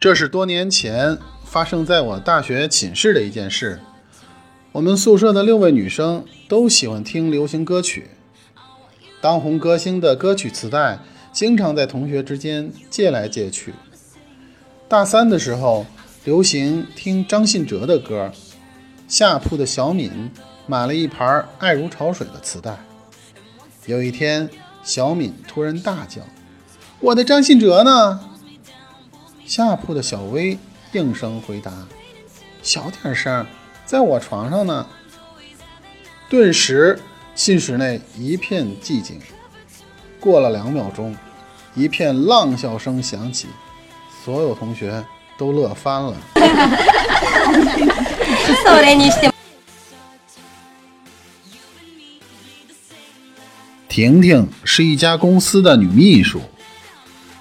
这是多年前发生在我大学寝室的一件事。我们宿舍的六位女生都喜欢听流行歌曲，当红歌星的歌曲磁带经常在同学之间借来借去。大三的时候，流行听张信哲的歌，下铺的小敏买了一盘《爱如潮水》的磁带。有一天，小敏突然大叫：“我的张信哲呢？”下铺的小薇应声回答：“小点声，在我床上呢。”顿时，寝室内一片寂静。过了两秒钟，一片浪笑声响起，所有同学都乐翻了。婷婷是一家公司的女秘书，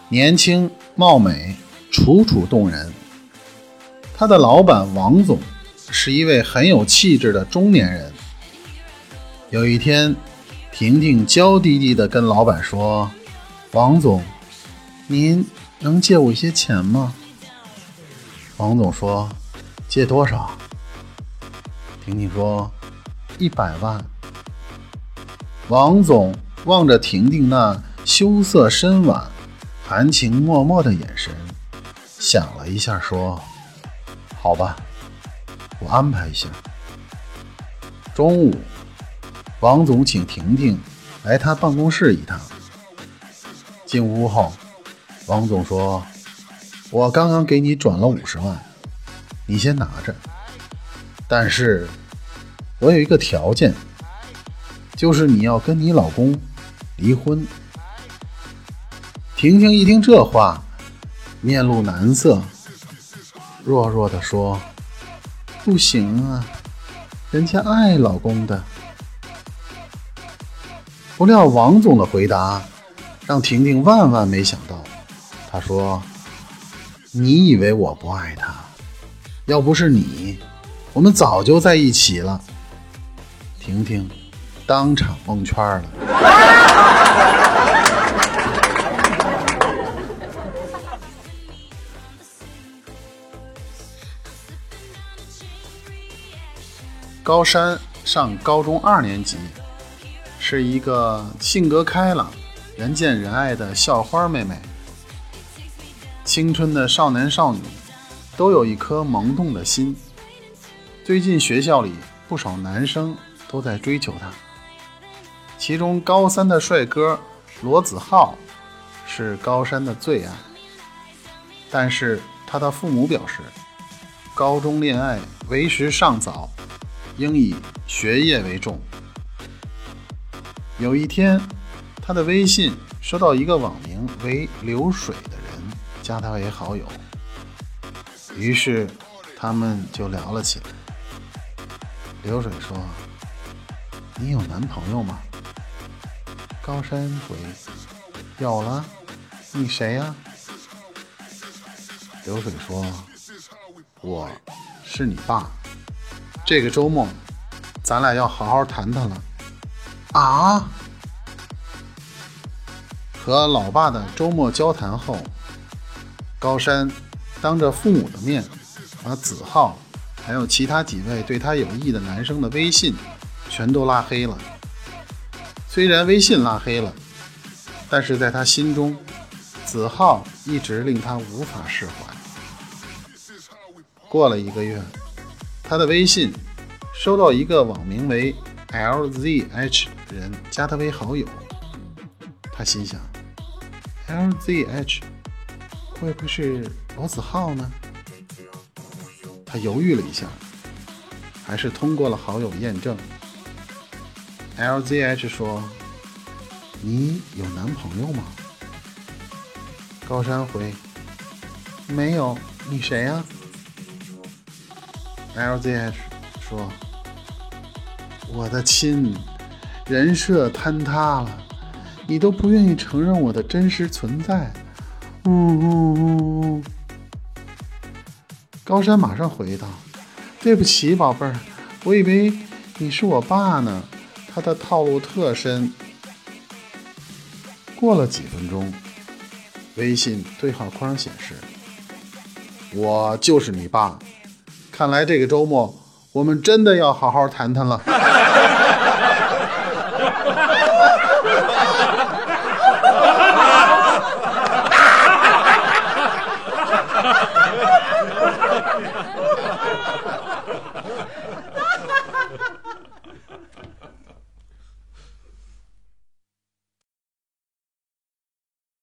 年轻貌美。楚楚动人。他的老板王总是一位很有气质的中年人。有一天，婷婷娇滴滴地跟老板说：“王总，您能借我一些钱吗？”王总说：“借多少？”婷婷说：“一百万。”王总望着婷婷那羞涩深婉、含情脉脉的眼神。想了一下，说：“好吧，我安排一下。”中午，王总请婷婷来他办公室一趟。进屋后，王总说：“我刚刚给你转了五十万，你先拿着。但是，我有一个条件，就是你要跟你老公离婚。”婷婷一听这话。面露难色，弱弱的说：“不行啊，人家爱老公的。”不料王总的回答让婷婷万万没想到。他说：“你以为我不爱他？要不是你，我们早就在一起了。”婷婷当场蒙圈了。高山上高中二年级，是一个性格开朗、人见人爱的校花妹妹。青春的少男少女都有一颗萌动的心。最近学校里不少男生都在追求她，其中高三的帅哥罗子浩是高山的最爱。但是他的父母表示，高中恋爱为时尚早。应以学业为重。有一天，他的微信收到一个网名为“流水”的人加他为好友，于是他们就聊了起来。流水说：“你有男朋友吗？”高山回：“有了，你谁呀？”流水说：“我是你爸。”这个周末，咱俩要好好谈谈了。啊！和老爸的周末交谈后，高山当着父母的面，把子浩还有其他几位对他有意的男生的微信全都拉黑了。虽然微信拉黑了，但是在他心中，子浩一直令他无法释怀。过了一个月。他的微信收到一个网名为 LZH 的人加他为好友，他心想：LZH 会不会是罗子浩呢？他犹豫了一下，还是通过了好友验证。LZH 说：“你有男朋友吗？”高山回：“没有，你谁呀？” LZH 说：“我的亲，人设坍塌了，你都不愿意承认我的真实存在。”呜呜呜呜！高山马上回道：“对不起，宝贝儿，我以为你是我爸呢。他的套路特深。”过了几分钟，微信对话框显示我就是你爸。看来这个周末我们真的要好好谈谈了。